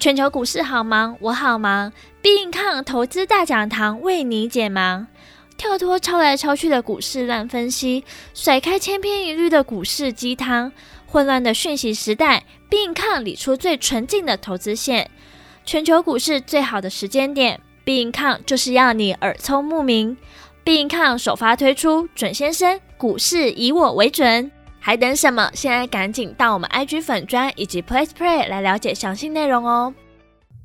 全球股市好忙，我好忙。必应抗投资大讲堂为你解忙，跳脱抄来抄去的股市乱分析，甩开千篇一律的股市鸡汤。混乱的讯息时代，必应抗理出最纯净的投资线。全球股市最好的时间点，必应抗就是要你耳聪目明。必应抗首发推出，准先生，股市以我为准。还等什么？现在赶紧到我们 IG 粉专以及 PlayPlay 来了解详细内容哦。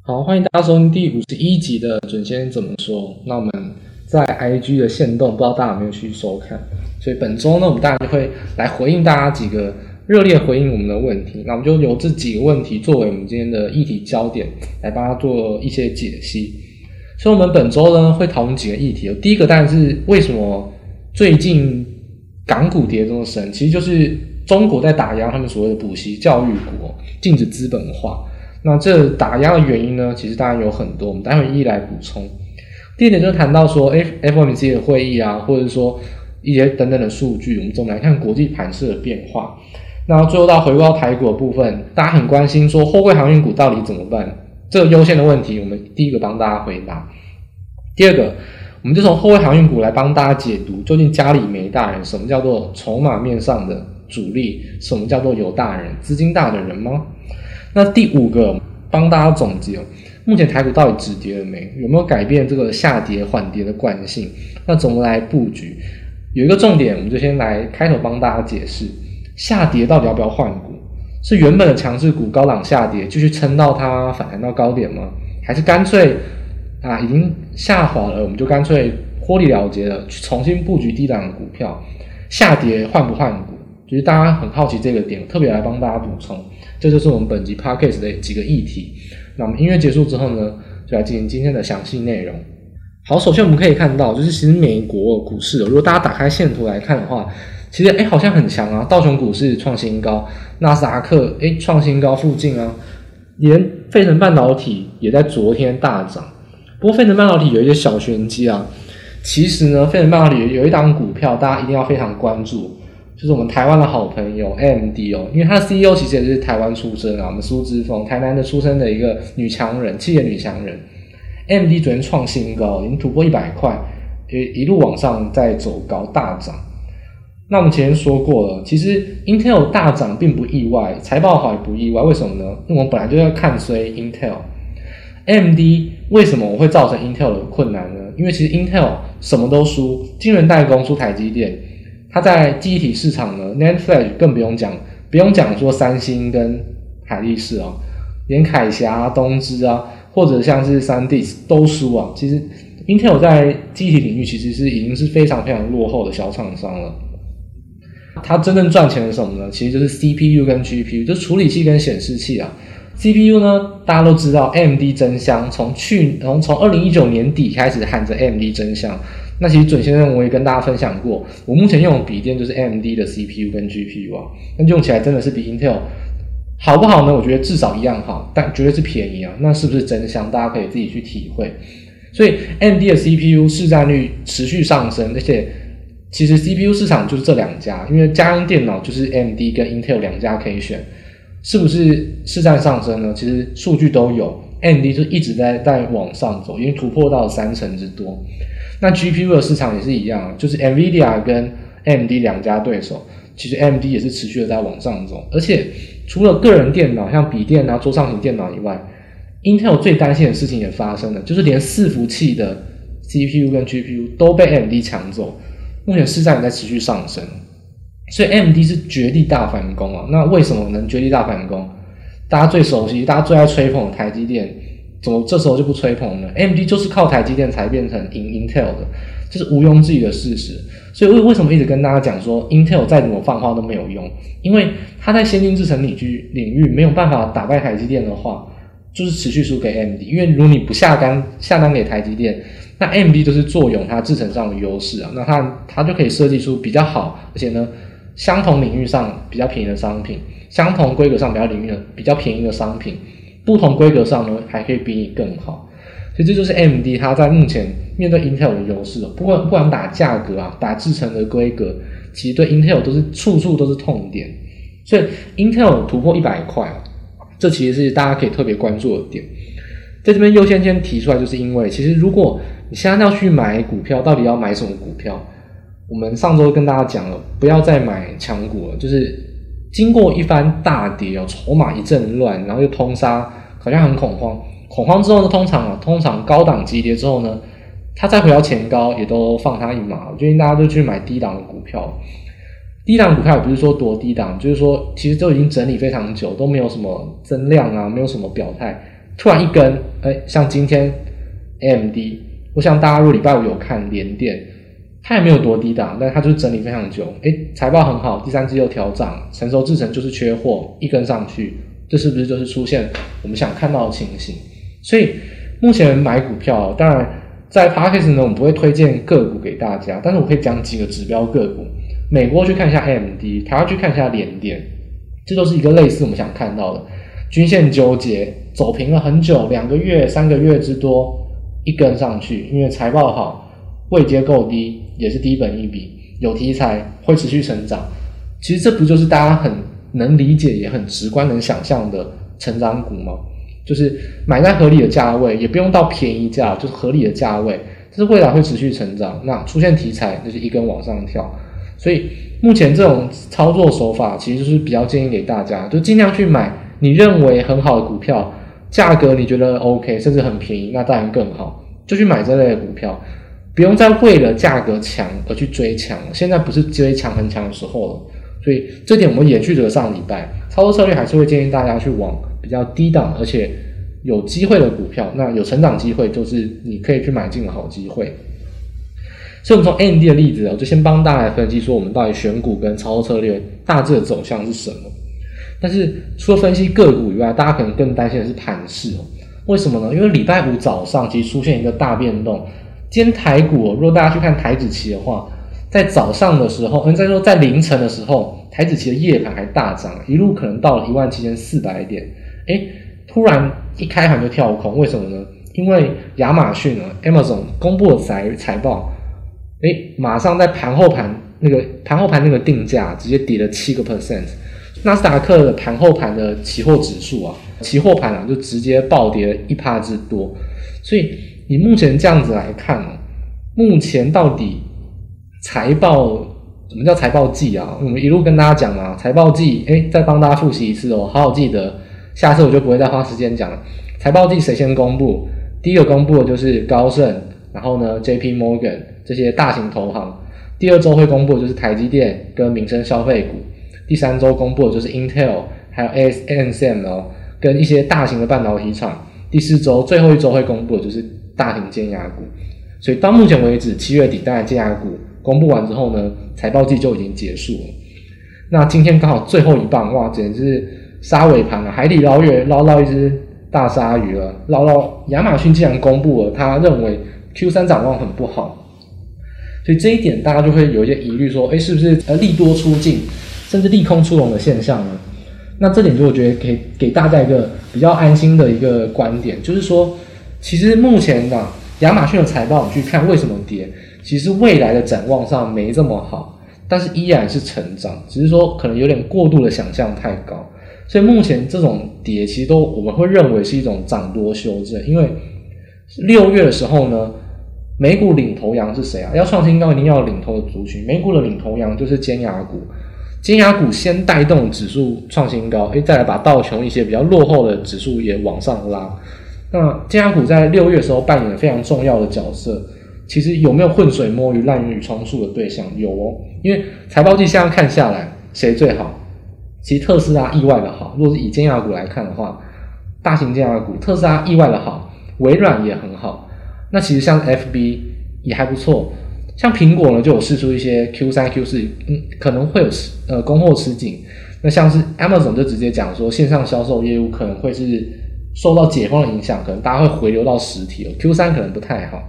好，欢迎大家收听第五十一集的准先生怎么说。那我们在 IG 的限动，不知道大家有没有去收看？所以本周呢，我们当然就会来回应大家几个热烈回应我们的问题。那我们就由这几个问题作为我们今天的议题焦点，来帮他做一些解析。所以，我们本周呢会讨论几个议题。第一个当然是为什么最近。港股跌这么深，其实就是中国在打压他们所谓的补习教育股，禁止资本化。那这打压的原因呢，其实当然有很多，我们待会一一来补充。第一点就是谈到说，FOMC 的会议啊，或者说一些等等的数据，我们总来看国际盘势的变化。那最后到回归到台股的部分，大家很关心说，货柜航运股到底怎么办？这个优先的问题，我们第一个帮大家回答。第二个。我们就从后位航运股来帮大家解读，究竟家里没大人，什么叫做筹码面上的主力，什么叫做有大人，资金大的人吗？那第五个，帮大家总结，目前台股到底止跌了没？有没有改变这个下跌缓跌的惯性？那怎么来布局？有一个重点，我们就先来开头帮大家解释，下跌到底要不要换股？是原本的强势股高档下跌，继续撑到它反弹到高点吗？还是干脆？啊，已经下滑了，我们就干脆获利了结了，去重新布局低档的股票。下跌换不换股？就是大家很好奇这个点，特别来帮大家补充。这就是我们本集 podcast 的几个议题。那我们音乐结束之后呢，就来进行今天的详细内容。好，首先我们可以看到，就是其实美国股市，如果大家打开线图来看的话，其实诶好像很强啊，道琼股市创新高，纳斯达克诶创新高附近啊，连费城半导体也在昨天大涨。不过，费城半导体有一些小玄机啊。其实呢，费城半导体有一档股票，大家一定要非常关注，就是我们台湾的好朋友 AMD 哦，因为它的 CEO 其实也是台湾出身啊，我们苏姿丰，台南的出生的一个女强人，企业女强人。AMD 昨天创新高，已经突破一百块，一路往上在走高大涨。那我们前面说过了，其实 Intel 大涨并不意外，财报好也不意外，为什么呢？因为我们本来就要看衰 Intel，M D。为什么我会造成 Intel 的困难呢？因为其实 Intel 什么都输，晶圆代工输台积电，它在记忆体市场呢，NAND Flash 更不用讲，不用讲说三星跟海力士啊，连凯霞啊、东芝啊，或者像是三 D 都输啊。其实 Intel 在记忆体领域其实是已经是非常非常落后的小厂商了。它真正赚钱的是什么呢？其实就是 CPU 跟 GPU，就处理器跟显示器啊。CPU 呢，大家都知道，AMD 真香从去从从二零一九年底开始喊着 AMD 真香。那其实准先生我也跟大家分享过，我目前用的笔电就是 AMD 的 CPU 跟 GPU 啊，那用起来真的是比 Intel 好不好呢？我觉得至少一样好，但绝对是便宜啊。那是不是真香？大家可以自己去体会。所以 AMD 的 CPU 市占率持续上升，而且其实 CPU 市场就是这两家，因为家用电脑就是 AMD 跟 Intel 两家可以选。是不是市占上升呢？其实数据都有，AMD 就一直在在往上走，已经突破到三成之多。那 GPU 的市场也是一样，就是 NVIDIA 跟 AMD 两家对手，其实 AMD 也是持续的在往上走。而且除了个人电脑，像笔电啊、桌上型电脑以外，Intel 最担心的事情也发生了，就是连伺服器的 CPU 跟 GPU 都被 AMD 抢走，目前市占也在持续上升。所以 MD 是绝地大反攻啊！那为什么能绝地大反攻？大家最熟悉、大家最爱吹捧的台积电，怎么这时候就不吹捧呢？MD 就是靠台积电才变成赢 Intel 的，这是毋庸置疑的事实。所以为为什么一直跟大家讲说 Intel 再怎么放话都没有用？因为它在先进制程领域领域没有办法打败台积电的话，就是持续输给 MD。因为如果你不下单下单给台积电，那 MD 就是坐拥它制程上的优势啊，那它它就可以设计出比较好，而且呢。相同领域上比较便宜的商品，相同规格上比较领域的比较便宜的商品，不同规格上呢还可以比你更好，所以这就是 M D 它在目前面对 Intel 的优势。不管不管打价格啊，打制成的规格，其实对 Intel 都是处处都是痛点。所以 Intel 突破一百块，这其实是大家可以特别关注的点。在这边优先先提出来，就是因为其实如果你现在要去买股票，到底要买什么股票？我们上周跟大家讲了，不要再买强股了。就是经过一番大跌哦，筹码一阵乱，然后又通杀，好像很恐慌。恐慌之后呢，通常啊，通常高档急跌之后呢，它再回到前高，也都放它一马。我建议大家都去买低档的股票。低档股票也不是说多低档，就是说其实都已经整理非常久，都没有什么增量啊，没有什么表态。突然一根，哎，像今天 AMD，我想大家如果礼拜五有看联电，它也没有多低档，但是它就是整理非常久。哎，财报很好，第三季又调涨，成熟制成就是缺货，一根上去，这是不是就是出现我们想看到的情形？所以目前买股票，当然在 Podcast 呢，我们不会推荐个股给大家，但是我可以讲几个指标个股。美国去看一下 AMD，台湾去看一下联电，这都是一个类似我们想看到的。均线纠结，走平了很久，两个月、三个月之多，一根上去，因为财报好，位阶够低，也是低本一笔，有题材，会持续成长。其实这不就是大家很能理解，也很直观能想象的成长股吗？就是买在合理的价位，也不用到便宜价，就是合理的价位，这是未来会持续成长。那出现题材，就是一根往上跳。所以目前这种操作手法，其实就是比较建议给大家，就尽量去买。你认为很好的股票，价格你觉得 OK，甚至很便宜，那当然更好，就去买这类的股票，不用再为了价格强而去追强。现在不是追强很强的时候了，所以这点我们延续着上礼拜操作策略，还是会建议大家去往比较低档而且有机会的股票，那有成长机会就是你可以去买进的好机会。所以，我们从 AMD 的例子，我就先帮大家来分析说，我们到底选股跟操作策略大致的走向是什么。但是除了分析个股以外，大家可能更担心的是盘势哦。为什么呢？因为礼拜五早上其实出现一个大变动。今天台股，如果大家去看台指期的话，在早上的时候，嗯，再说在凌晨的时候，台指期的夜盘还大涨，一路可能到了一万七千四百点。诶，突然一开盘就跳空，为什么呢？因为亚马逊啊，Amazon 公布了财财报，诶，马上在盘后盘那个盘后盘那个定价直接跌了七个 percent。纳斯达克的盘后盘的期货指数啊，期货盘啊就直接暴跌了一趴之多，所以以目前这样子来看哦，目前到底财报什么叫财报季啊？我们一路跟大家讲嘛，财报季，哎，再帮大家复习一次哦，好好记得，下次我就不会再花时间讲了。财报季谁先公布？第一个公布的就是高盛，然后呢，JP Morgan 这些大型投行，第二周会公布的就是台积电跟民生消费股。第三周公布的就是 Intel，还有 ASANM 哦，跟一些大型的半导体厂。第四周最后一周会公布的就是大型尖牙股。所以到目前为止，七月底大概尖牙股公布完之后呢，财报季就已经结束了。那今天刚好最后一棒，哇，简直是杀尾盘了！海底捞月捞到一只大鲨鱼了，捞到亚马逊竟然公布了，他认为 Q 三展望很不好，所以这一点大家就会有一些疑虑，说，诶，是不是呃利多出尽？甚至利空出笼的现象呢？那这点就我觉得可以给大家一个比较安心的一个观点，就是说，其实目前的亚马逊的财报，你去看为什么跌，其实未来的展望上没这么好，但是依然是成长，只是说可能有点过度的想象太高，所以目前这种跌其实都我们会认为是一种涨多修正，因为六月的时候呢，美股领头羊是谁啊？要创新高一定要领头的族群，美股的领头羊就是尖牙股。尖牙股先带动指数创新高，诶，再来把道琼一些比较落后的指数也往上拉。那尖牙股在六月的时候扮演了非常重要的角色。其实有没有浑水摸鱼、滥竽充数的对象？有哦，因为财报季现在看下来，谁最好？其实特斯拉意外的好。如果是以尖牙股来看的话，大型尖牙股特斯拉意外的好，微软也很好。那其实像 FB 也还不错。像苹果呢，就有试出一些 Q 三、Q 四，嗯，可能会有呃供货吃紧。那像是 Amazon 就直接讲说，线上销售业务可能会是受到解封的影响，可能大家会回流到实体哦。Q 三可能不太好。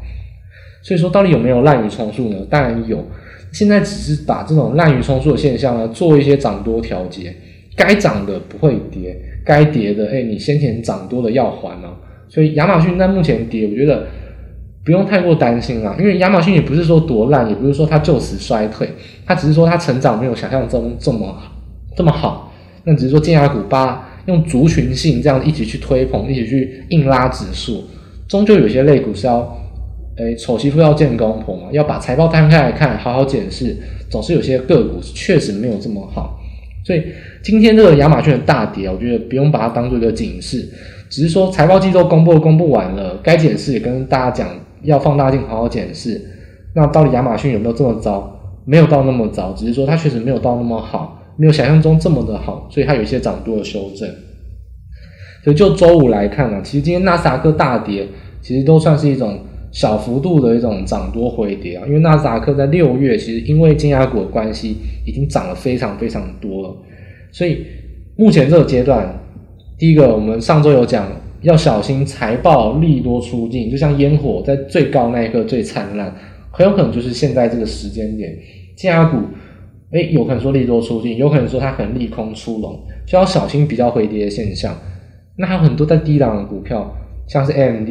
所以说，到底有没有滥竽充数呢？当然有。现在只是把这种滥竽充数的现象呢，做一些涨多调节。该涨的不会跌，该跌的，哎，你先前涨多的要还嘛。所以亚马逊在目前跌，我觉得。不用太过担心啊，因为亚马逊也不是说多烂，也不是说它就此衰退，它只是说它成长没有想象中这么这么好。那只是说尖牙股把用族群性这样一起去推捧，一起去硬拉指数，终究有些类股是要，诶，丑媳妇要见公婆嘛，要把财报摊开来看，好好检视，总是有些个股确实没有这么好。所以今天这个亚马逊的大跌，我觉得不用把它当做一个警示，只是说财报季都公布公布完了，该检视也跟大家讲，要放大镜好好检视。那到底亚马逊有没有这么糟？没有到那么糟，只是说它确实没有到那么好，没有想象中这么的好，所以它有一些涨多的修正。所以就周五来看、啊，其实今天纳斯达克大跌，其实都算是一种小幅度的一种涨多回跌啊。因为纳斯达克在六月其实因为金牙股的关系，已经涨了非常非常多了。所以目前这个阶段，第一个我们上周有讲要小心财报利多出尽，就像烟火在最高那一刻最灿烂。很有可能就是现在这个时间点，金牙股，哎，有可能说利多出尽，有可能说它可能利空出笼，就要小心比较回跌的现象。那还有很多在低档的股票，像是 AMD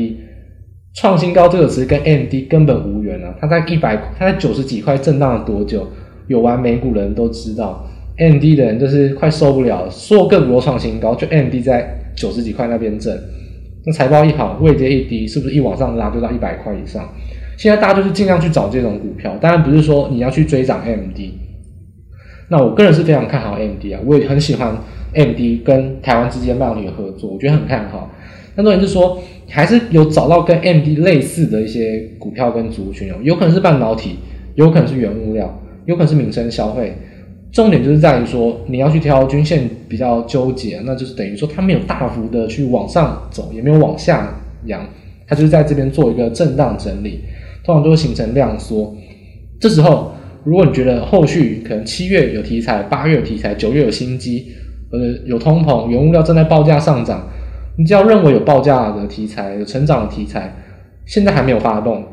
创新高这个词跟 AMD 根本无缘啊，它在一百，它在九十几块震荡了多久？有玩美股的人都知道，AMD 的人就是快受不了，所有个股创新高，就 AMD 在九十几块那边震，那财报一好，位阶一低，是不是一往上拉就到一百块以上？现在大家就是尽量去找这种股票，当然不是说你要去追涨 AMD。那我个人是非常看好 MD 啊，我也很喜欢 MD 跟台湾之间半导体的合作，我觉得很看好。那重点是说，还是有找到跟 MD 类似的一些股票跟族群，有可能是半导体，有可能是原物料，有可能是民生消费。重点就是在于说，你要去挑均线比较纠结，那就是等于说它没有大幅的去往上走，也没有往下扬，它就是在这边做一个震荡整理。通常都会形成量缩，这时候如果你觉得后续可能七月有题材，八月有题材，九月有新机，或者有通膨，原物料正在报价上涨，你只要认为有报价的题材，有成长的题材，现在还没有发动，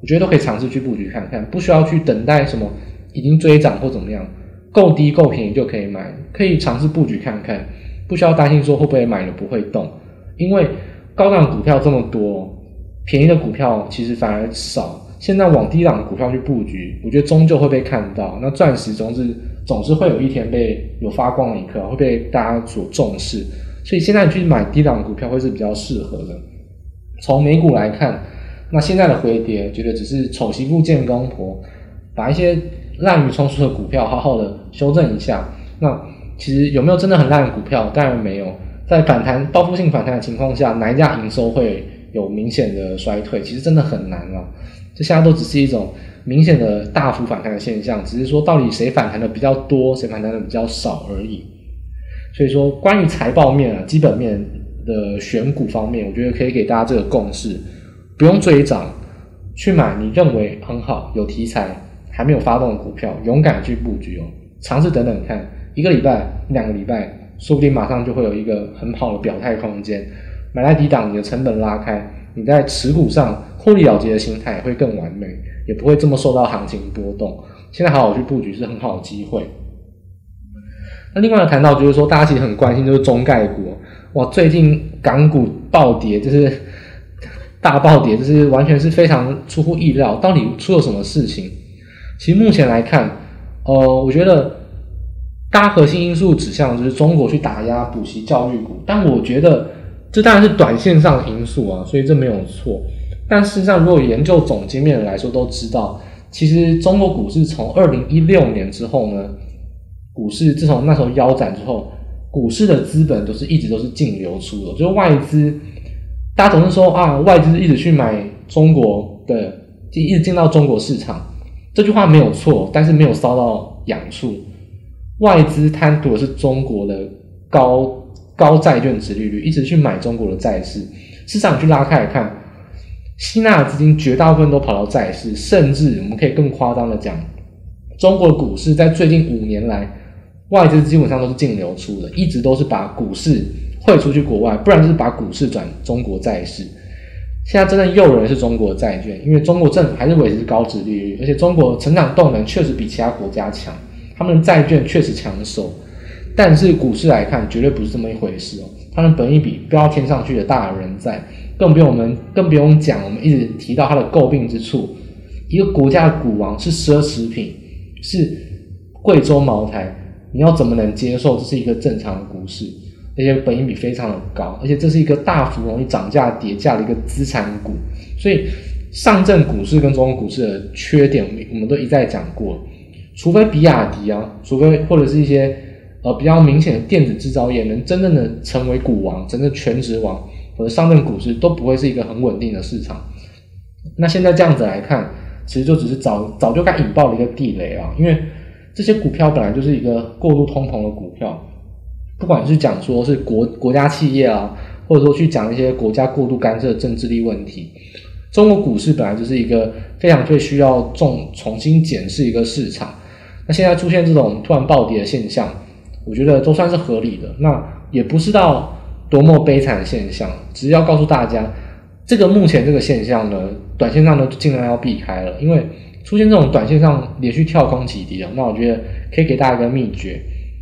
我觉得都可以尝试去布局看看，不需要去等待什么已经追涨或怎么样，够低够便宜就可以买，可以尝试布局看看，不需要担心说会不会买了不会动，因为高档股票这么多。便宜的股票其实反而少，现在往低档的股票去布局，我觉得终究会被看到。那钻石总是总是会有一天被有发光的一刻，会被大家所重视。所以现在你去买低档股票会是比较适合的。从美股来看，那现在的回跌，觉得只是丑媳妇见公婆，把一些滥竽充数的股票好好的修正一下。那其实有没有真的很烂的股票？当然没有。在反弹报复性反弹的情况下，哪一家营收会有明显的衰退，其实真的很难啊！这现在都只是一种明显的大幅反弹的现象，只是说到底谁反弹的比较多，谁反弹的比较少而已。所以说，关于财报面啊、基本面的选股方面，我觉得可以给大家这个共识：不用追涨，去买你认为很好、有题材还没有发动的股票，勇敢去布局哦。尝试等等看，一个礼拜、两个礼拜，说不定马上就会有一个很好的表态空间。买来抵挡，你的成本拉开，你在持股上获利了结的心态会更完美，也不会这么受到行情波动。现在好好去布局是很好的机会。那另外谈到就是说，大家其实很关心就是中概股，哇，最近港股暴跌，就是大暴跌，就是完全是非常出乎意料。到底出了什么事情？其实目前来看，呃，我觉得大核心因素指向就是中国去打压补习教育股，但我觉得。这当然是短线上的因素啊，所以这没有错。但事实上，如果研究总经面来说，都知道，其实中国股市从二零一六年之后呢，股市自从那时候腰斩之后，股市的资本都是一直都是净流出的，就是外资，大家总是说啊，外资一直去买中国的，就一直进到中国市场，这句话没有错，但是没有烧到痒处。外资贪图的是中国的高。高债券殖利率，一直去买中国的债市。市场去拉开来看，吸纳的资金绝大部分都跑到债市，甚至我们可以更夸张的讲，中国股市在最近五年来，外资基本上都是净流出的，一直都是把股市汇出去国外，不然就是把股市转中国债市。现在真正诱人是中国债券，因为中国政府还是维持高殖利率，而且中国成长动能确实比其他国家强，他们的债券确实抢手。但是股市来看，绝对不是这么一回事哦。它的本益比飙到天上去的大有人在，更不用我们更不用讲，我们一直提到它的诟病之处。一个国家的股王是奢侈品，是贵州茅台，你要怎么能接受这是一个正常的股市？而且本益比非常的高，而且这是一个大幅容易涨价叠价的一个资产股，所以上证股市跟中国股市的缺点，我们都一再讲过，除非比亚迪啊，除非或者是一些呃比较明显的电子制造业能真正的成为股王，真的全职王，或者上证股市都不会是一个很稳定的市场。那现在这样子来看，其实就只是早早就该引爆的一个地雷啊，因为这些股票本来就是一个过度通膨的股票。不管是讲说是国国家企业啊，或者说去讲一些国家过度干涉政治力问题，中国股市本来就是一个非常最需要重重新检视一个市场。那现在出现这种突然暴跌的现象，我觉得都算是合理的。那也不是到多么悲惨的现象，只是要告诉大家，这个目前这个现象呢，短线上呢尽量要避开了，因为出现这种短线上连续跳空急跌，那我觉得可以给大家一个秘诀。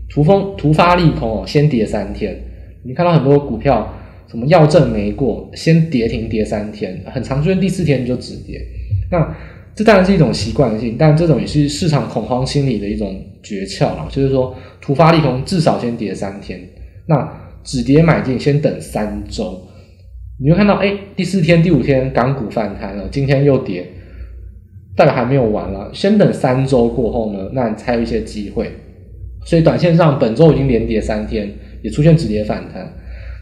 突风突发利空哦，先跌三天。你看到很多股票，什么药证没过，先跌停跌三天，很常出现第四天就止跌。那这当然是一种习惯性，但这种也是市场恐慌心理的一种诀窍了。就是说，突发利空至少先跌三天，那止跌买进先等三周。你会看到，哎，第四天、第五天港股反弹了，今天又跌，代表还没有完了。先等三周过后呢，那你才有一些机会。所以短线上本周已经连跌三天，也出现止跌反弹。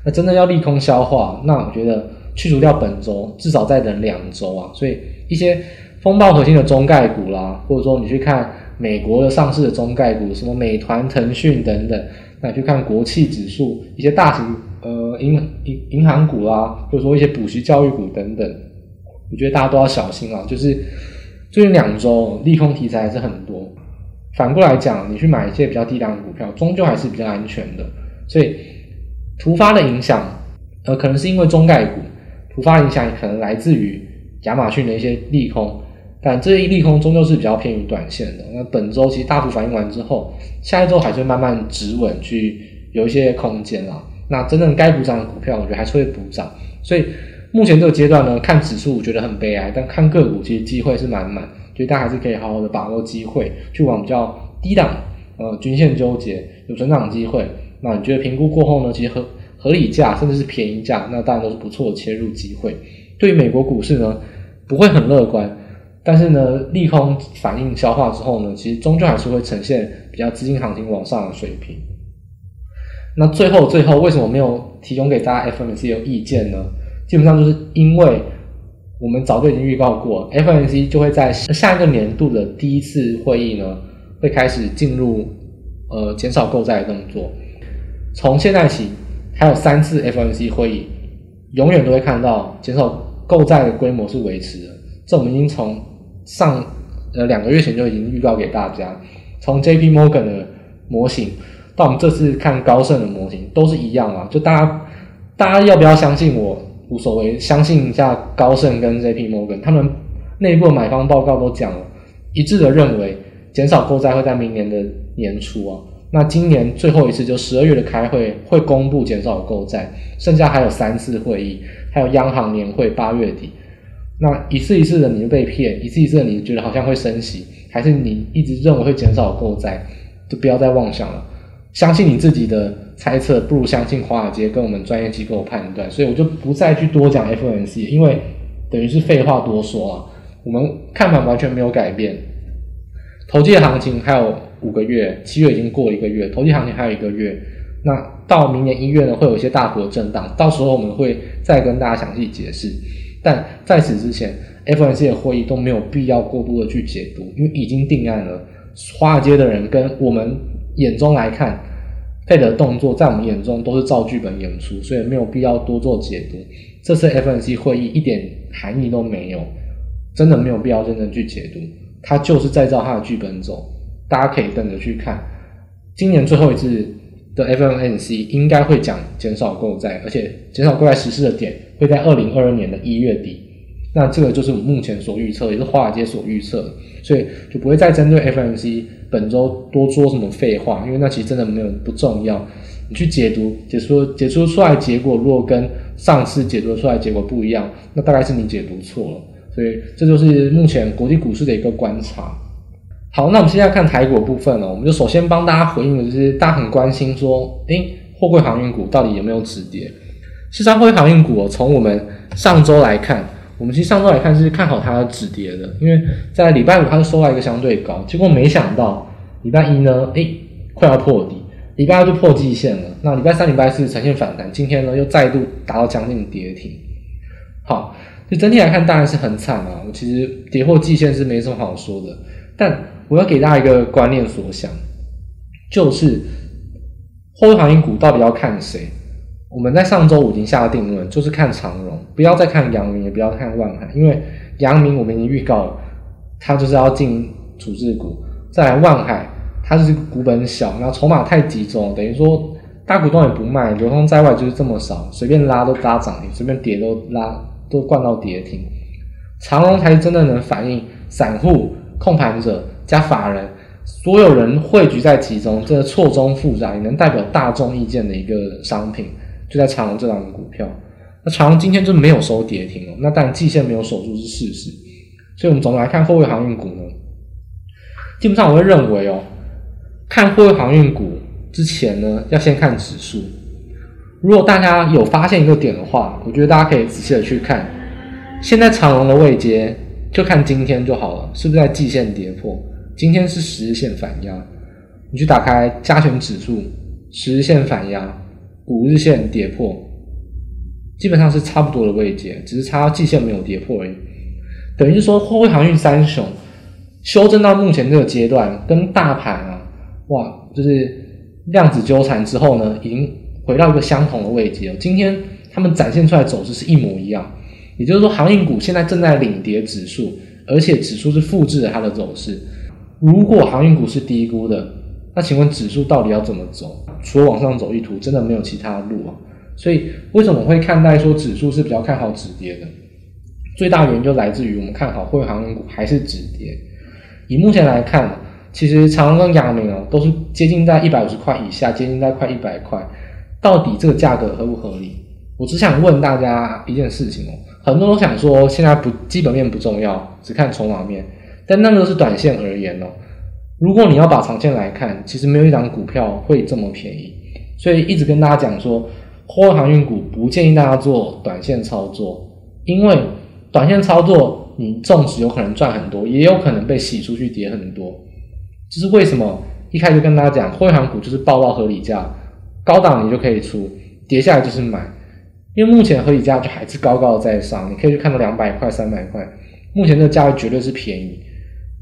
那真的要利空消化，那我觉得去除掉本周，至少再等两周啊。所以一些风暴核心的中概股啦，或者说你去看美国的上市的中概股，什么美团、腾讯等等，那你去看国企指数，一些大型呃银银银行股啦，或者说一些补习教育股等等，我觉得大家都要小心啊。就是最近两周利空题材还是很多。反过来讲，你去买一些比较低档的股票，终究还是比较安全的。所以突发的影响，呃，可能是因为中概股突发影响，可能来自于亚马逊的一些利空，但这一利空终究是比较偏于短线的。那本周其实大幅反应完之后，下一周还是会慢慢止稳，去有一些空间啦。那真正该补涨的股票，我觉得还是会补涨。所以目前这个阶段呢，看指数我觉得很悲哀，但看个股其实机会是满满。所以大家还是可以好好的把握机会，去往比较低档，呃，均线纠结有成长机会。那你觉得评估过后呢，其实合合理价甚至是便宜价，那当然都是不错的切入机会。对于美国股市呢，不会很乐观，但是呢，利空反应消化之后呢，其实终究还是会呈现比较资金行情往上的水平。那最后最后为什么没有提供给大家 FMC 有意见呢？基本上就是因为。我们早就已经预告过，FMC 就会在下一个年度的第一次会议呢，会开始进入呃减少购债的动作。从现在起，还有三次 FMC 会议，永远都会看到减少购债的规模是维持的。这我们已经从上呃两个月前就已经预告给大家，从 JP Morgan 的模型到我们这次看高盛的模型，都是一样啊。就大家大家要不要相信我？无所谓，相信一下高盛跟 JP Morgan，他们内部的买方报告都讲了，一致的认为减少购债会在明年的年初啊。那今年最后一次就十二月的开会会公布减少购债，剩下还有三次会议，还有央行年会八月底。那一次一次的你就被骗，一次一次的你觉得好像会升息，还是你一直认为会减少购债，就不要再妄想了。相信你自己的猜测，不如相信华尔街跟我们专业机构判断。所以我就不再去多讲 FOMC，因为等于是废话多说啊。我们看法完全没有改变。投机行情还有五个月，七月已经过一个月，投机行情还有一个月。那到明年一月呢，会有一些大幅的震荡，到时候我们会再跟大家详细解释。但在此之前，FNC 的会议都没有必要过度的去解读，因为已经定案了。华尔街的人跟我们。眼中来看，Fed 的动作在我们眼中都是照剧本演出，所以没有必要多做解读。这次 FNC 会议一点含义都没有，真的没有必要认真去解读，他就是在照他的剧本走。大家可以等着去看，今年最后一次的 FOMC 应该会讲减少购债，而且减少购债实施的点会在二零二二年的一月底。那这个就是我们目前所预测，也是华尔街所预测的，所以就不会再针对 FOMC 本周多说什么废话，因为那其实真的没有不重要。你去解读、解说、解说出来结果，如果跟上次解读出来结果不一样，那大概是你解读错了。所以这就是目前国际股市的一个观察。好，那我们现在看台股部分了，我们就首先帮大家回应的就是大家很关心说，诶，货柜航运股到底有没有止跌？事实上，货柜航运股从我们上周来看，我们其实上周来看是看好它止跌的，因为在礼拜五它是收到一个相对高，结果没想到礼拜一呢，诶，快要破底，礼拜二就破季线了。那礼拜三、礼拜四呈现反弹，今天呢又再度达到将近跌停。好，就整体来看当然是很惨啊，我其实跌破季线是没什么好说的，但我要给大家一个观念所想，就是货柜航运股到底要看谁？我们在上周五已经下了定论，就是看长荣，不要再看阳明，也不要看万海，因为阳明我们已经预告了，它就是要进处置股。再来万海，它是股本小，然后筹码太集中，等于说大股东也不卖，流通在外就是这么少，随便拉都拉涨停，随便跌都拉都灌到跌停。长荣才真的能反映散户、控盘者加法人，所有人汇聚在其中，这个错综复杂，也能代表大众意见的一个商品。就在长荣这档股票，那长荣今天就没有收跌停哦，那但季线没有守住是事实，所以我们总的来看货柜航运股呢，基本上我会认为哦，看货柜航运股之前呢，要先看指数。如果大家有发现一个点的话，我觉得大家可以仔细的去看，现在长荣的位阶，就看今天就好了，是不是在季线跌破？今天是十日线反压，你去打开加权指数，十日线反压。五日线跌破，基本上是差不多的位阶，只是差季线没有跌破而已。等于说，货柜航运三雄修正到目前这个阶段，跟大盘啊，哇，就是量子纠缠之后呢，已经回到一个相同的位阶了。今天他们展现出来走势是一模一样，也就是说，航运股现在正在领跌指数，而且指数是复制了它的走势。如果航运股是低估的，那请问指数到底要怎么走？除了往上走一途，真的没有其他路啊。所以为什么会看待说指数是比较看好止跌的？最大原因就来自于我们看好货柜航运股还是止跌。以目前来看，其实长荣跟阳明哦，都是接近在一百五十块以下，接近在快一百块。到底这个价格合不合理？我只想问大家一件事情哦，很多人都想说现在不基本面不重要，只看筹码面，但那个是短线而言哦。如果你要把长线来看，其实没有一档股票会这么便宜，所以一直跟大家讲说，货运航运股不建议大家做短线操作，因为短线操作你纵使有可能赚很多，也有可能被洗出去跌很多。这是为什么？一开始跟大家讲，货运航股就是报到合理价，高档你就可以出，跌下来就是买，因为目前合理价就还是高高在上，你可以去看到两百块、三百块，目前这个价位绝对是便宜。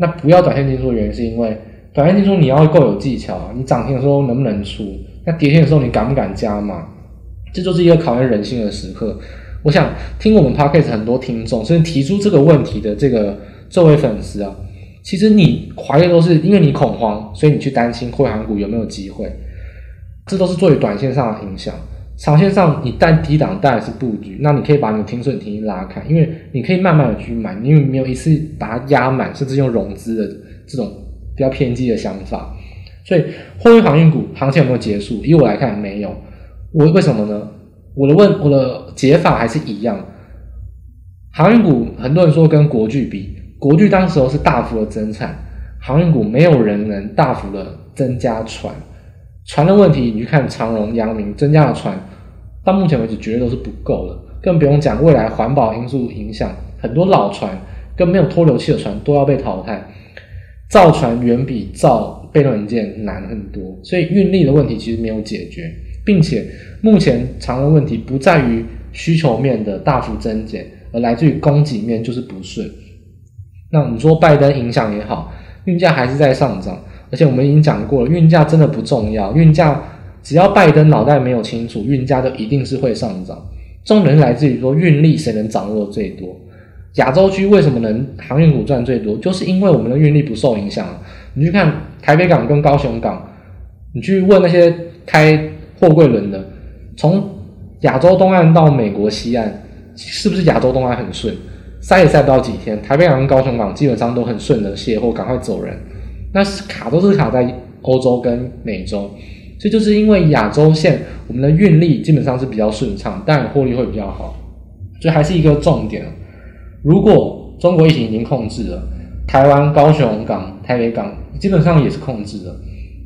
那不要短线进出的原因是因为。短线进出你要够有技巧，你涨停的时候能不能出？那跌停的时候你敢不敢加码？这就是一个考验人性的时刻。我想听我们 podcast 很多听众，甚至提出这个问题的这个这位粉丝啊，其实你怀疑都是因为你恐慌，所以你去担心货航股有没有机会，这都是作为短线上的影响。长线上你带低档当然是布局，那你可以把你的停损停拉开，因为你可以慢慢的去买，因为没有一次把它压满，甚至用融资的这种。比较偏激的想法，所以货运航运股行情有没有结束？以我来看，没有。我为什么呢？我的问，我的解法还是一样。航运股很多人说跟国巨比，国巨当时候是大幅的增产，航运股没有人能大幅的增加船。船的问题，你去看长荣、阳明增加了船，到目前为止绝对都是不够的，更不用讲未来环保因素影响，很多老船跟没有脱硫器的船都要被淘汰。造船远比造被动元件难很多，所以运力的问题其实没有解决，并且目前长荣问题不在于需求面的大幅增减，而来自于供给面就是不顺。那你说拜登影响也好，运价还是在上涨，而且我们已经讲过了，运价真的不重要，运价只要拜登脑袋没有清楚，运价就一定是会上涨。重点来自于说运力谁能掌握最多。亚洲区为什么能航运股赚最多？就是因为我们的运力不受影响。你去看台北港跟高雄港，你去问那些开货柜轮的，从亚洲东岸到美国西岸，是不是亚洲东岸很顺？塞也塞不到几天，台北港跟高雄港基本上都很顺的卸货，赶快走人。那是卡都是卡在欧洲跟美洲，所以就是因为亚洲线我们的运力基本上是比较顺畅，但获利会比较好，所以还是一个重点。如果中国疫情已经控制了，台湾高雄港、台北港基本上也是控制了，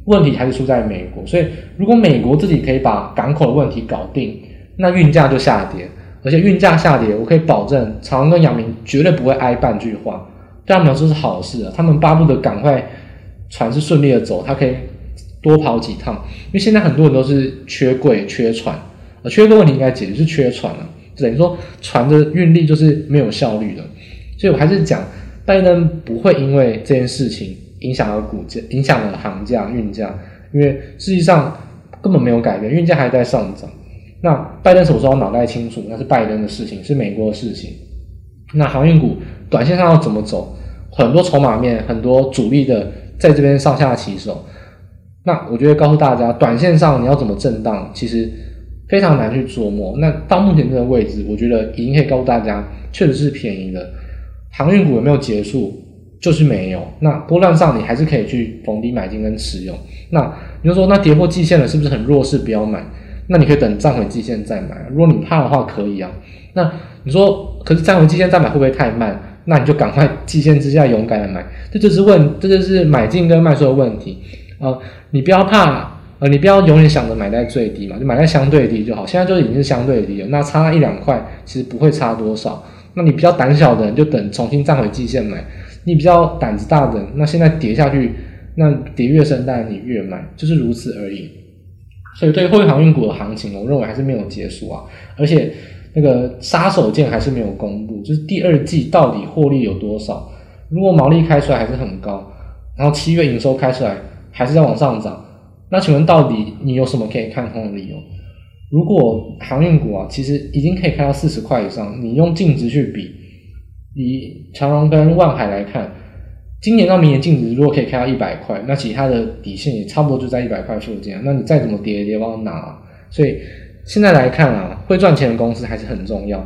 问题还是出在美国。所以如果美国自己可以把港口的问题搞定，那运价就下跌，而且运价下跌，我可以保证长荣跟阳明绝对不会挨半句话，对他们来说是好事啊。他们巴不得赶快船是顺利的走，他可以多跑几趟，因为现在很多人都是缺柜、缺船，呃，缺个问题应该解决是缺船了，等于说船的运力就是没有效率的。所以我还是讲，拜登不会因为这件事情影响了股价，影响了航价、运价，因为实际上根本没有改变，运价还在上涨。那拜登什么时候脑袋清楚？那是拜登的事情，是美国的事情。那航运股短线上要怎么走？很多筹码面，很多主力的在这边上下其手。那我觉得告诉大家，短线上你要怎么震荡，其实非常难去琢磨。那到目前这个位置，我觉得已经可以告诉大家，确实是便宜的。航运股有没有结束？就是没有。那波段上你还是可以去逢低买进跟持有。那你就说，那跌破季线了，是不是很弱势？不要买。那你可以等站回季线再买。如果你怕的话，可以啊。那你说，可是站回季线再买会不会太慢？那你就赶快季线之下勇敢的买。这就是问，这就是买进跟卖出的问题。呃，你不要怕，呃，你不要永远想着买在最低嘛，就买在相对低就好。现在就已经是相对低了，那差一两块其实不会差多少。那你比较胆小的人就等重新站回季线买，你比较胆子大的人，那现在跌下去，那跌越深，当然你越买，就是如此而已。所以对货运航运股的行情，我认为还是没有结束啊，而且那个杀手锏还是没有公布，就是第二季到底获利有多少？如果毛利开出来还是很高，然后七月营收开出来还是在往上涨，那请问到底你有什么可以看空的理由？如果航运股啊，其实已经可以开到四十块以上，你用净值去比，以长荣跟万海来看，今年到明年净值如果可以开到一百块，那其他的底线也差不多就在一百块附近。那你再怎么跌跌往哪啊？所以现在来看啊，会赚钱的公司还是很重要。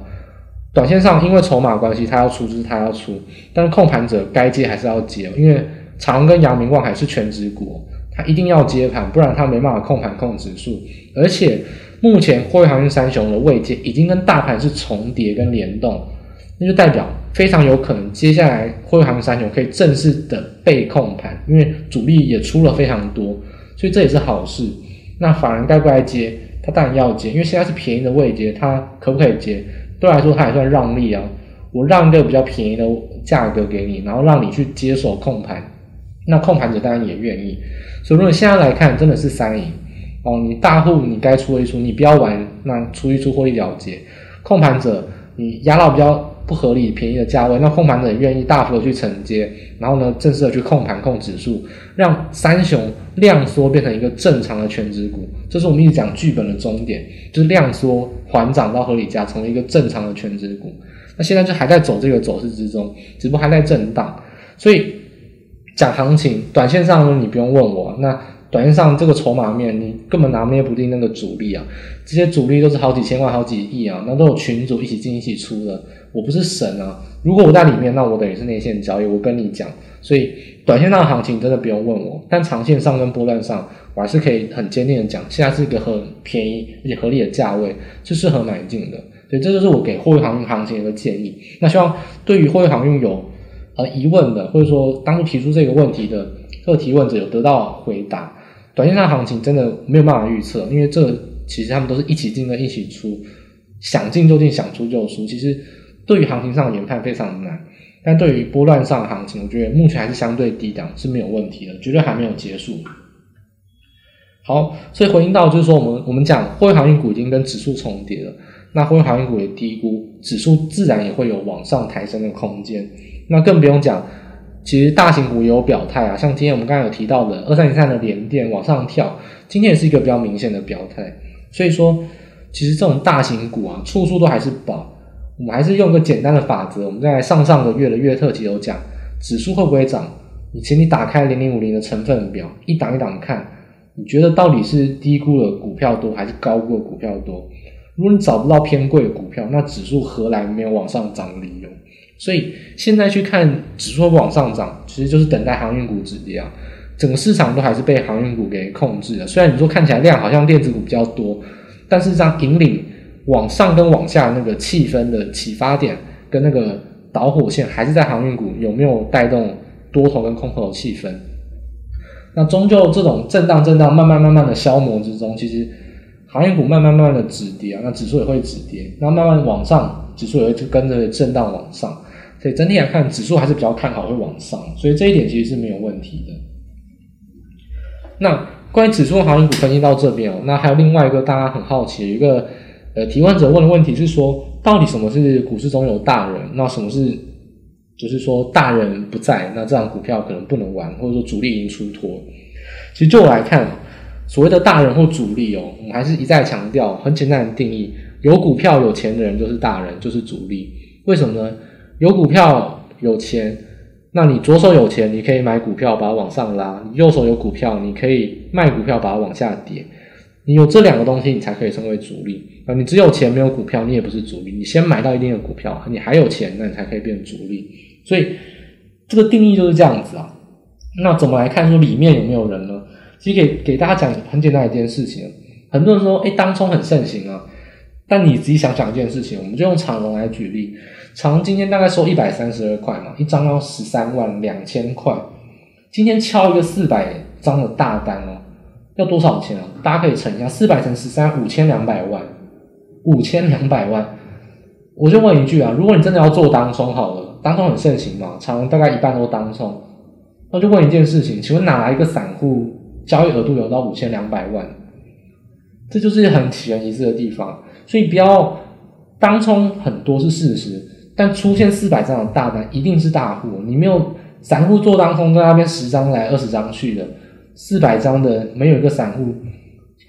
短线上因为筹码关系，它要出就是他要出，但是控盘者该接还是要接，因为长跟阳明、万海是权值股，他一定要接盘，不然他没办法控盘控指数，而且。目前货运航运三雄的位阶已经跟大盘是重叠跟联动，那就代表非常有可能接下来货运航运三雄可以正式的被控盘，因为主力也出了非常多，所以这也是好事。那法人该不该接？他当然要接，因为现在是便宜的位阶，他可不可以接？对来说他也算让利啊，我让一个比较便宜的价格给你，然后让你去接手控盘，那控盘者当然也愿意。所以如果现在来看，真的是三赢。哦，你大户你该出一出，你不要玩，那出一出获利了结。控盘者你压到比较不合理便宜的价位，那控盘者也愿意大幅的去承接，然后呢，正式的去控盘控指数，让三雄量缩变成一个正常的全值股。这是我们一直讲剧本的终点，就是量缩缓涨到合理价，成为一个正常的全值股。那现在就还在走这个走势之中，只不过还在震荡。所以讲行情，短线上呢，你不用问我那。短线上这个筹码面，你根本拿捏不定那个主力啊，这些主力都是好几千万、好几亿啊，那都有群主一起进一起出的。我不是神啊，如果我在里面，那我等于是内线交易。我跟你讲，所以短线上的行情真的不用问我，但长线上跟波段上，我还是可以很坚定的讲，现在是一个很便宜而且合理的价位，是适合买进的。所以这就是我给货运航运行情的一个建议。那希望对于货运航运有呃疑问的，或者说当初提出这个问题的这个提问者有得到回答。短线上行情真的没有办法预测，因为这其实他们都是一起进跟一起出，想进就进，想出就出。其实对于行情上的研判非常难，但对于波段上的行情，我觉得目前还是相对低档是没有问题的，绝对还没有结束。好，所以回应到就是说，我们我们讲货运航运股已经跟指数重叠了，那货运航运股也低估，指数自然也会有往上抬升的空间，那更不用讲。其实大型股也有表态啊，像今天我们刚刚有提到的二三零三的联电往上跳，今天也是一个比较明显的表态。所以说，其实这种大型股啊，处处都还是宝。我们还是用个简单的法则，我们在上上个月的月特辑有讲，指数会不会涨？你请你打开零零五零的成分表，一档一档看，你觉得到底是低估的股票多，还是高估的股票多？如果你找不到偏贵的股票，那指数何来没有往上涨的理由？所以现在去看指数往上涨，其实就是等待航运股止跌啊。整个市场都还是被航运股给控制了。虽然你说看起来量好像电子股比较多，但是这样引领往上跟往下那个气氛的启发点跟那个导火线，还是在航运股有没有带动多头跟空头的气氛？那终究这种震荡、震荡，慢慢、慢慢的消磨之中，其实航运股慢慢、慢慢的止跌啊，那指数也会止跌，那慢慢往上，指数也会跟着震荡往上。所以整体来看，指数还是比较看好会往上，所以这一点其实是没有问题的。那关于指数航运股分析到这边哦，那还有另外一个大家很好奇的一个呃提问者问的问题是说，到底什么是股市中有大人？那什么是就是说大人不在，那这张股票可能不能玩，或者说主力已经出脱？其实就我来看，所谓的大人或主力哦，我们还是一再强调很简单的定义：有股票有钱的人就是大人，就是主力。为什么呢？有股票有钱，那你左手有钱，你可以买股票把它往上拉；你右手有股票，你可以卖股票把它往下跌。你有这两个东西，你才可以成为主力啊！你只有钱没有股票，你也不是主力。你先买到一定的股票，你还有钱，那你才可以变主力。所以这个定义就是这样子啊。那怎么来看说里面有没有人呢？其实给给大家讲很简单一件事情。很多人说，哎，当冲很盛行啊。但你自己想想一件事情，我们就用长龙来举例。长今天大概收一百三十二块嘛，一张要十三万两千块。今天敲一个四百张的大单哦，要多少钱啊？大家可以乘一下，四百乘十三，五千两百万，五千两百万。我就问一句啊，如果你真的要做当冲好了，当冲很盛行嘛，长大概一半都当冲，那就问一件事情，请问哪来一个散户交易额度有到五千两百万？这就是很起人疑事的地方，所以不要当冲很多是事实。但出现四百张的大单，一定是大户。你没有散户做当中，在那边十张来，二十张去的，四百张的没有一个散户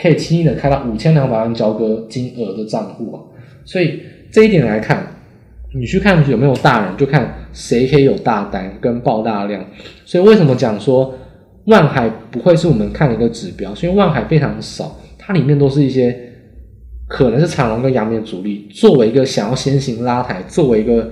可以轻易的开到五千两百万交割金额的账户啊。所以这一点来看，你去看有没有大人，就看谁可以有大单跟爆大量。所以为什么讲说万海不会是我们看的一个指标？因为万海非常少，它里面都是一些。可能是长隆跟阳明主力，作为一个想要先行拉抬，作为一个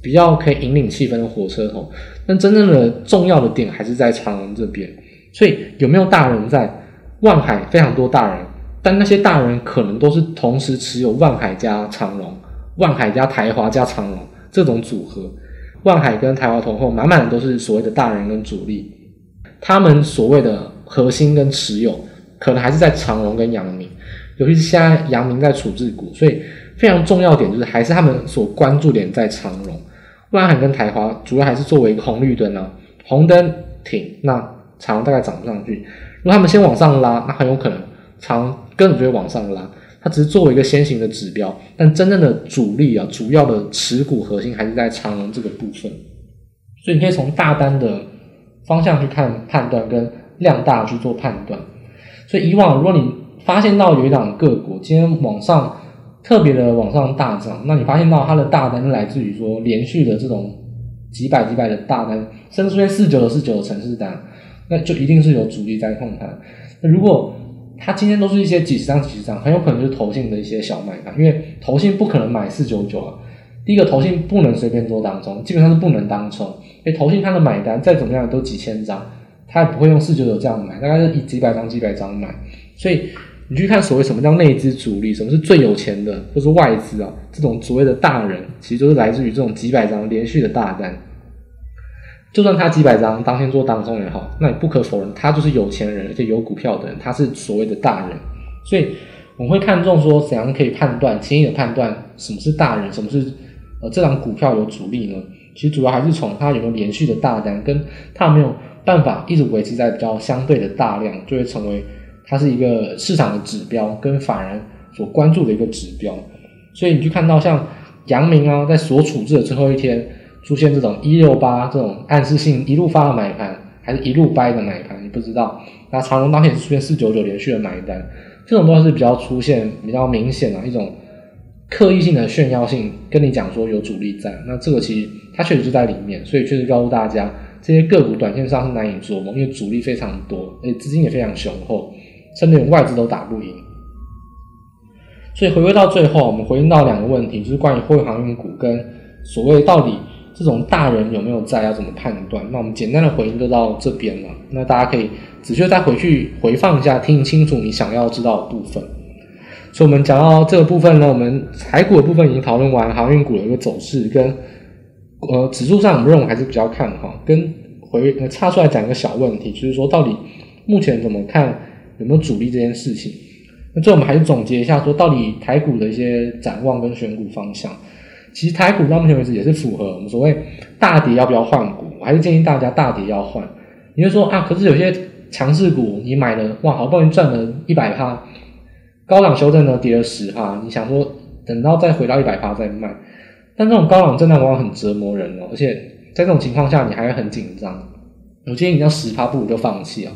比较可以引领气氛的火车头，但真正的重要的点还是在长隆这边。所以有没有大人在？万海非常多大人，但那些大人可能都是同时持有万海加长隆、万海加台华加长隆这种组合。万海跟台华同后满满的都是所谓的大人跟主力，他们所谓的核心跟持有，可能还是在长隆跟杨明。尤其是现在阳明在处置股，所以非常重要点就是还是他们所关注点在长荣、万海跟台华，主要还是作为一个红绿灯啊，红灯停，那长荣大概涨不上去。如果他们先往上拉，那很有可能长根本就会往上拉，它只是作为一个先行的指标，但真正的主力啊，主要的持股核心还是在长荣这个部分。所以你可以从大单的方向去看判断，跟量大去做判断。所以以往如果你发现到有一档个股今天往上特别的往上大涨，那你发现到它的大单来自于说连续的这种几百几百的大单，甚至出现四九的四九的城市单，那就一定是有主力在控盘。那如果它今天都是一些几十张几十张，很有可能就是投信的一些小买盘，因为投信不可能买四九九啊。第一个投信不能随便做当冲，基本上是不能当冲，因为投信它的买单再怎么样都几千张，它也不会用四九九这样买，大概是以几百张几百张买，所以。你去看所谓什么叫内资主力，什么是最有钱的，或是外资啊，这种所谓的大人，其实就是来自于这种几百张连续的大单。就算他几百张当天做当中也好，那你不可否认，他就是有钱人，而且有股票的人，他是所谓的大人。所以我们会看重说怎样可以判断，轻易的判断什么是大人，什么是呃这档股票有主力呢？其实主要还是从他有没有连续的大单，跟他有没有办法一直维持在比较相对的大量，就会成为。它是一个市场的指标，跟法人所关注的一个指标，所以你去看到像阳明啊，在所处置的最后一天出现这种一六八这种暗示性一路发的买盘，还是一路掰的买盘，你不知道。那长荣当天也是出现四九九连续的买单，这种都是比较出现比较明显的一种刻意性的炫耀性，跟你讲说有主力在，那这个其实它确实就在里面，所以确实告诉大家，这些个股短线上是难以琢磨，因为主力非常多，而且资金也非常雄厚。甚至连外资都打不赢，所以回归到最后，我们回应到两个问题，就是关于货运航运股跟所谓到底这种大人有没有在，要怎么判断？那我们简单的回应就到这边了。那大家可以仔细再回去回放一下，听清楚你想要知道的部分。所以，我们讲到这个部分呢，我们台股的部分已经讨论完，航运股的一个走势跟呃指数上，我们认为还是比较看好。跟回呃插出来讲一个小问题，就是说到底。目前怎么看有没有主力这件事情。那最后我们还是总结一下，说到底台股的一些展望跟选股方向。其实台股到目前为止也是符合我们所谓大跌要不要换股，我还是建议大家大跌要换。你会说啊，可是有些强势股你买了哇，好不容易赚了一百趴，高档修正呢跌了十趴，你想说等到再回到一百趴再卖，但这种高档震荡往往很折磨人哦，而且在这种情况下你还会很紧张。我建议你要十趴不如就放弃啊，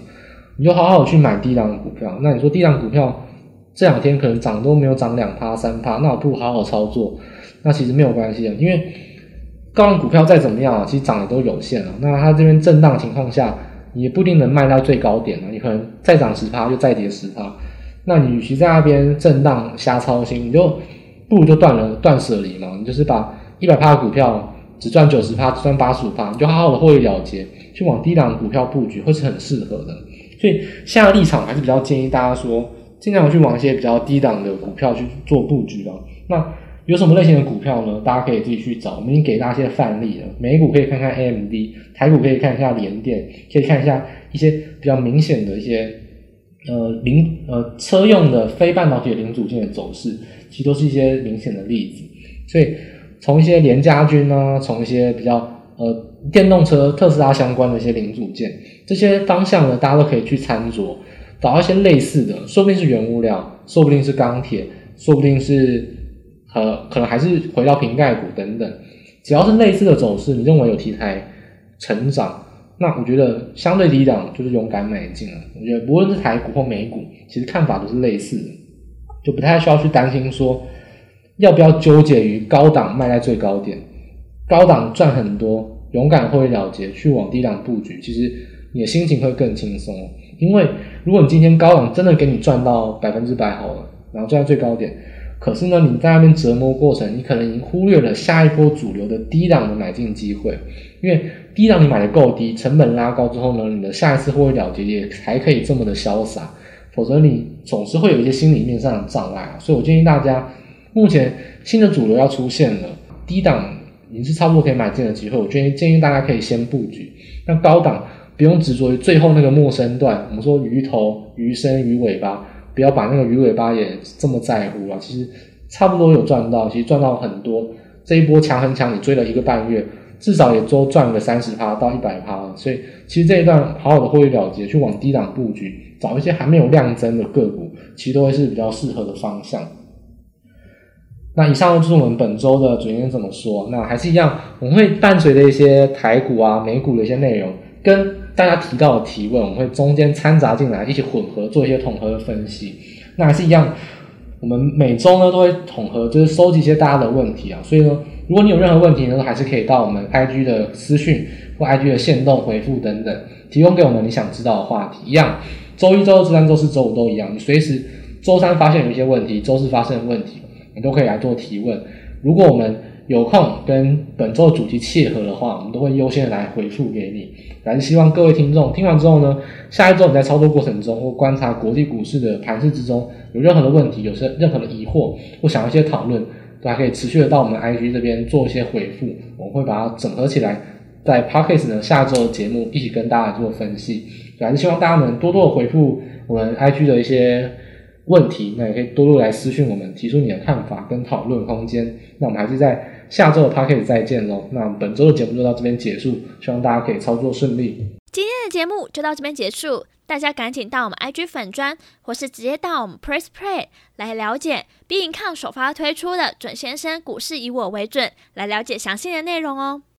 你就好好去买低档的股票。那你说低档股票这两天可能涨都没有涨两趴三趴，那我不如好好操作。那其实没有关系的，因为高档股票再怎么样啊，其实涨的都有限了。那它这边震荡情况下，你也不一定能卖到最高点了。你可能再涨十趴，就再跌十趴。那你与其在那边震荡瞎操心，你就不如就断了断舍离嘛。你就是把一百趴的股票只赚九十趴，只赚八十五趴，你就好好的获利了结，去往低档股票布局，会是很适合的。所以现在立场还是比较建议大家说，尽量去往一些比较低档的股票去做布局的。那有什么类型的股票呢？大家可以自己去找，我们已经给大家一些范例了。美股可以看看 AMD，台股可以看一下联电，可以看一下一些比较明显的一些呃零呃车用的非半导体零组件的走势，其实都是一些明显的例子。所以从一些联家军啊，从一些比较呃电动车特斯拉相关的一些零组件，这些方向呢，大家都可以去参酌，找一些类似的，说不定是原物料，说不定是钢铁，说不定是。呃，可能还是回到瓶盖股等等，只要是类似的走势，你认为有题材成长，那我觉得相对低档就是勇敢买进了。我觉得不论是台股或美股，其实看法都是类似的，就不太需要去担心说要不要纠结于高档卖在最高点，高档赚很多，勇敢获利了结去往低档布局，其实你的心情会更轻松。因为如果你今天高档真的给你赚到百分之百好了，然后赚到最高点。可是呢，你在那边折磨过程，你可能已经忽略了下一波主流的低档的买进机会。因为低档你买的够低，成本拉高之后呢，你的下一次获利了结也才可以这么的潇洒。否则你总是会有一些心理面上的障碍。所以我建议大家，目前新的主流要出现了，低档你是差不多可以买进的机会。我建议建议大家可以先布局。那高档不用执着于最后那个末升段，我们说鱼头、鱼身、鱼尾巴。不要把那个鱼尾巴也这么在乎啊！其实差不多有赚到，其实赚到很多。这一波强很强，你追了一个半月，至少也都赚个三十趴到一百趴。所以其实这一段好好的获利了结，去往低档布局，找一些还没有量增的个股，其实都会是比较适合的方向。那以上就是我们本周的准先生怎么说。那还是一样，我们会伴随着一些台股啊、美股的一些内容跟。大家提到的提问，我们会中间掺杂进来，一起混合做一些统合的分析。那还是一样，我们每周呢都会统合，就是收集一些大家的问题啊。所以呢，如果你有任何问题呢，还是可以到我们 IG 的私讯或 IG 的线动回复等等，提供给我们你想知道的话题。一样，周一、周二、周三、周四、周五都一样。你随时周三发现有一些问题，周四发生的问题，你都可以来做提问。如果我们有空跟本周的主题契合的话，我们都会优先来回复给你。还是希望各位听众听完之后呢，下一周你在操作过程中或观察国际股市的盘势之中，有任何的问题，有些任何的疑惑或想要一些讨论，都还可以持续的到我们 IG 这边做一些回复，我们会把它整合起来，在 Podcast 呢下周的节目一起跟大家做分析。还是希望大家能多多的回复我们 IG 的一些。问题，那也可以多多来私讯我们，提出你的看法跟讨论空间。那我们还是在下周的 Podcast 再见喽。那本周的节目就到这边结束，希望大家可以操作顺利。今天的节目就到这边结束，大家赶紧到我们 IG 粉专，或是直接到我们 Press Play 来了解 b i n c o m 首发推出的准先生股市以我为准，来了解详细的内容哦。